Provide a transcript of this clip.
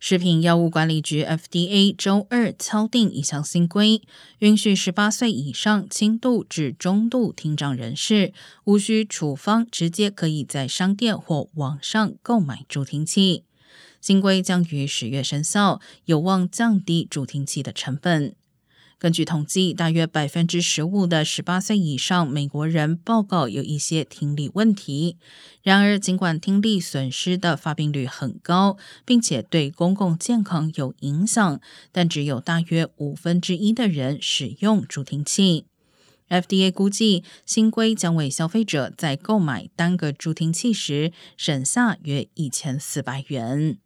食品药物管理局 FDA 周二敲定一项新规，允许十八岁以上轻度至中度听障人士无需处方，直接可以在商店或网上购买助听器。新规将于十月生效，有望降低助听器的成本。根据统计，大约百分之十五的十八岁以上美国人报告有一些听力问题。然而，尽管听力损失的发病率很高，并且对公共健康有影响，但只有大约五分之一的人使用助听器。FDA 估计，新规将为消费者在购买单个助听器时省下约一千四百元。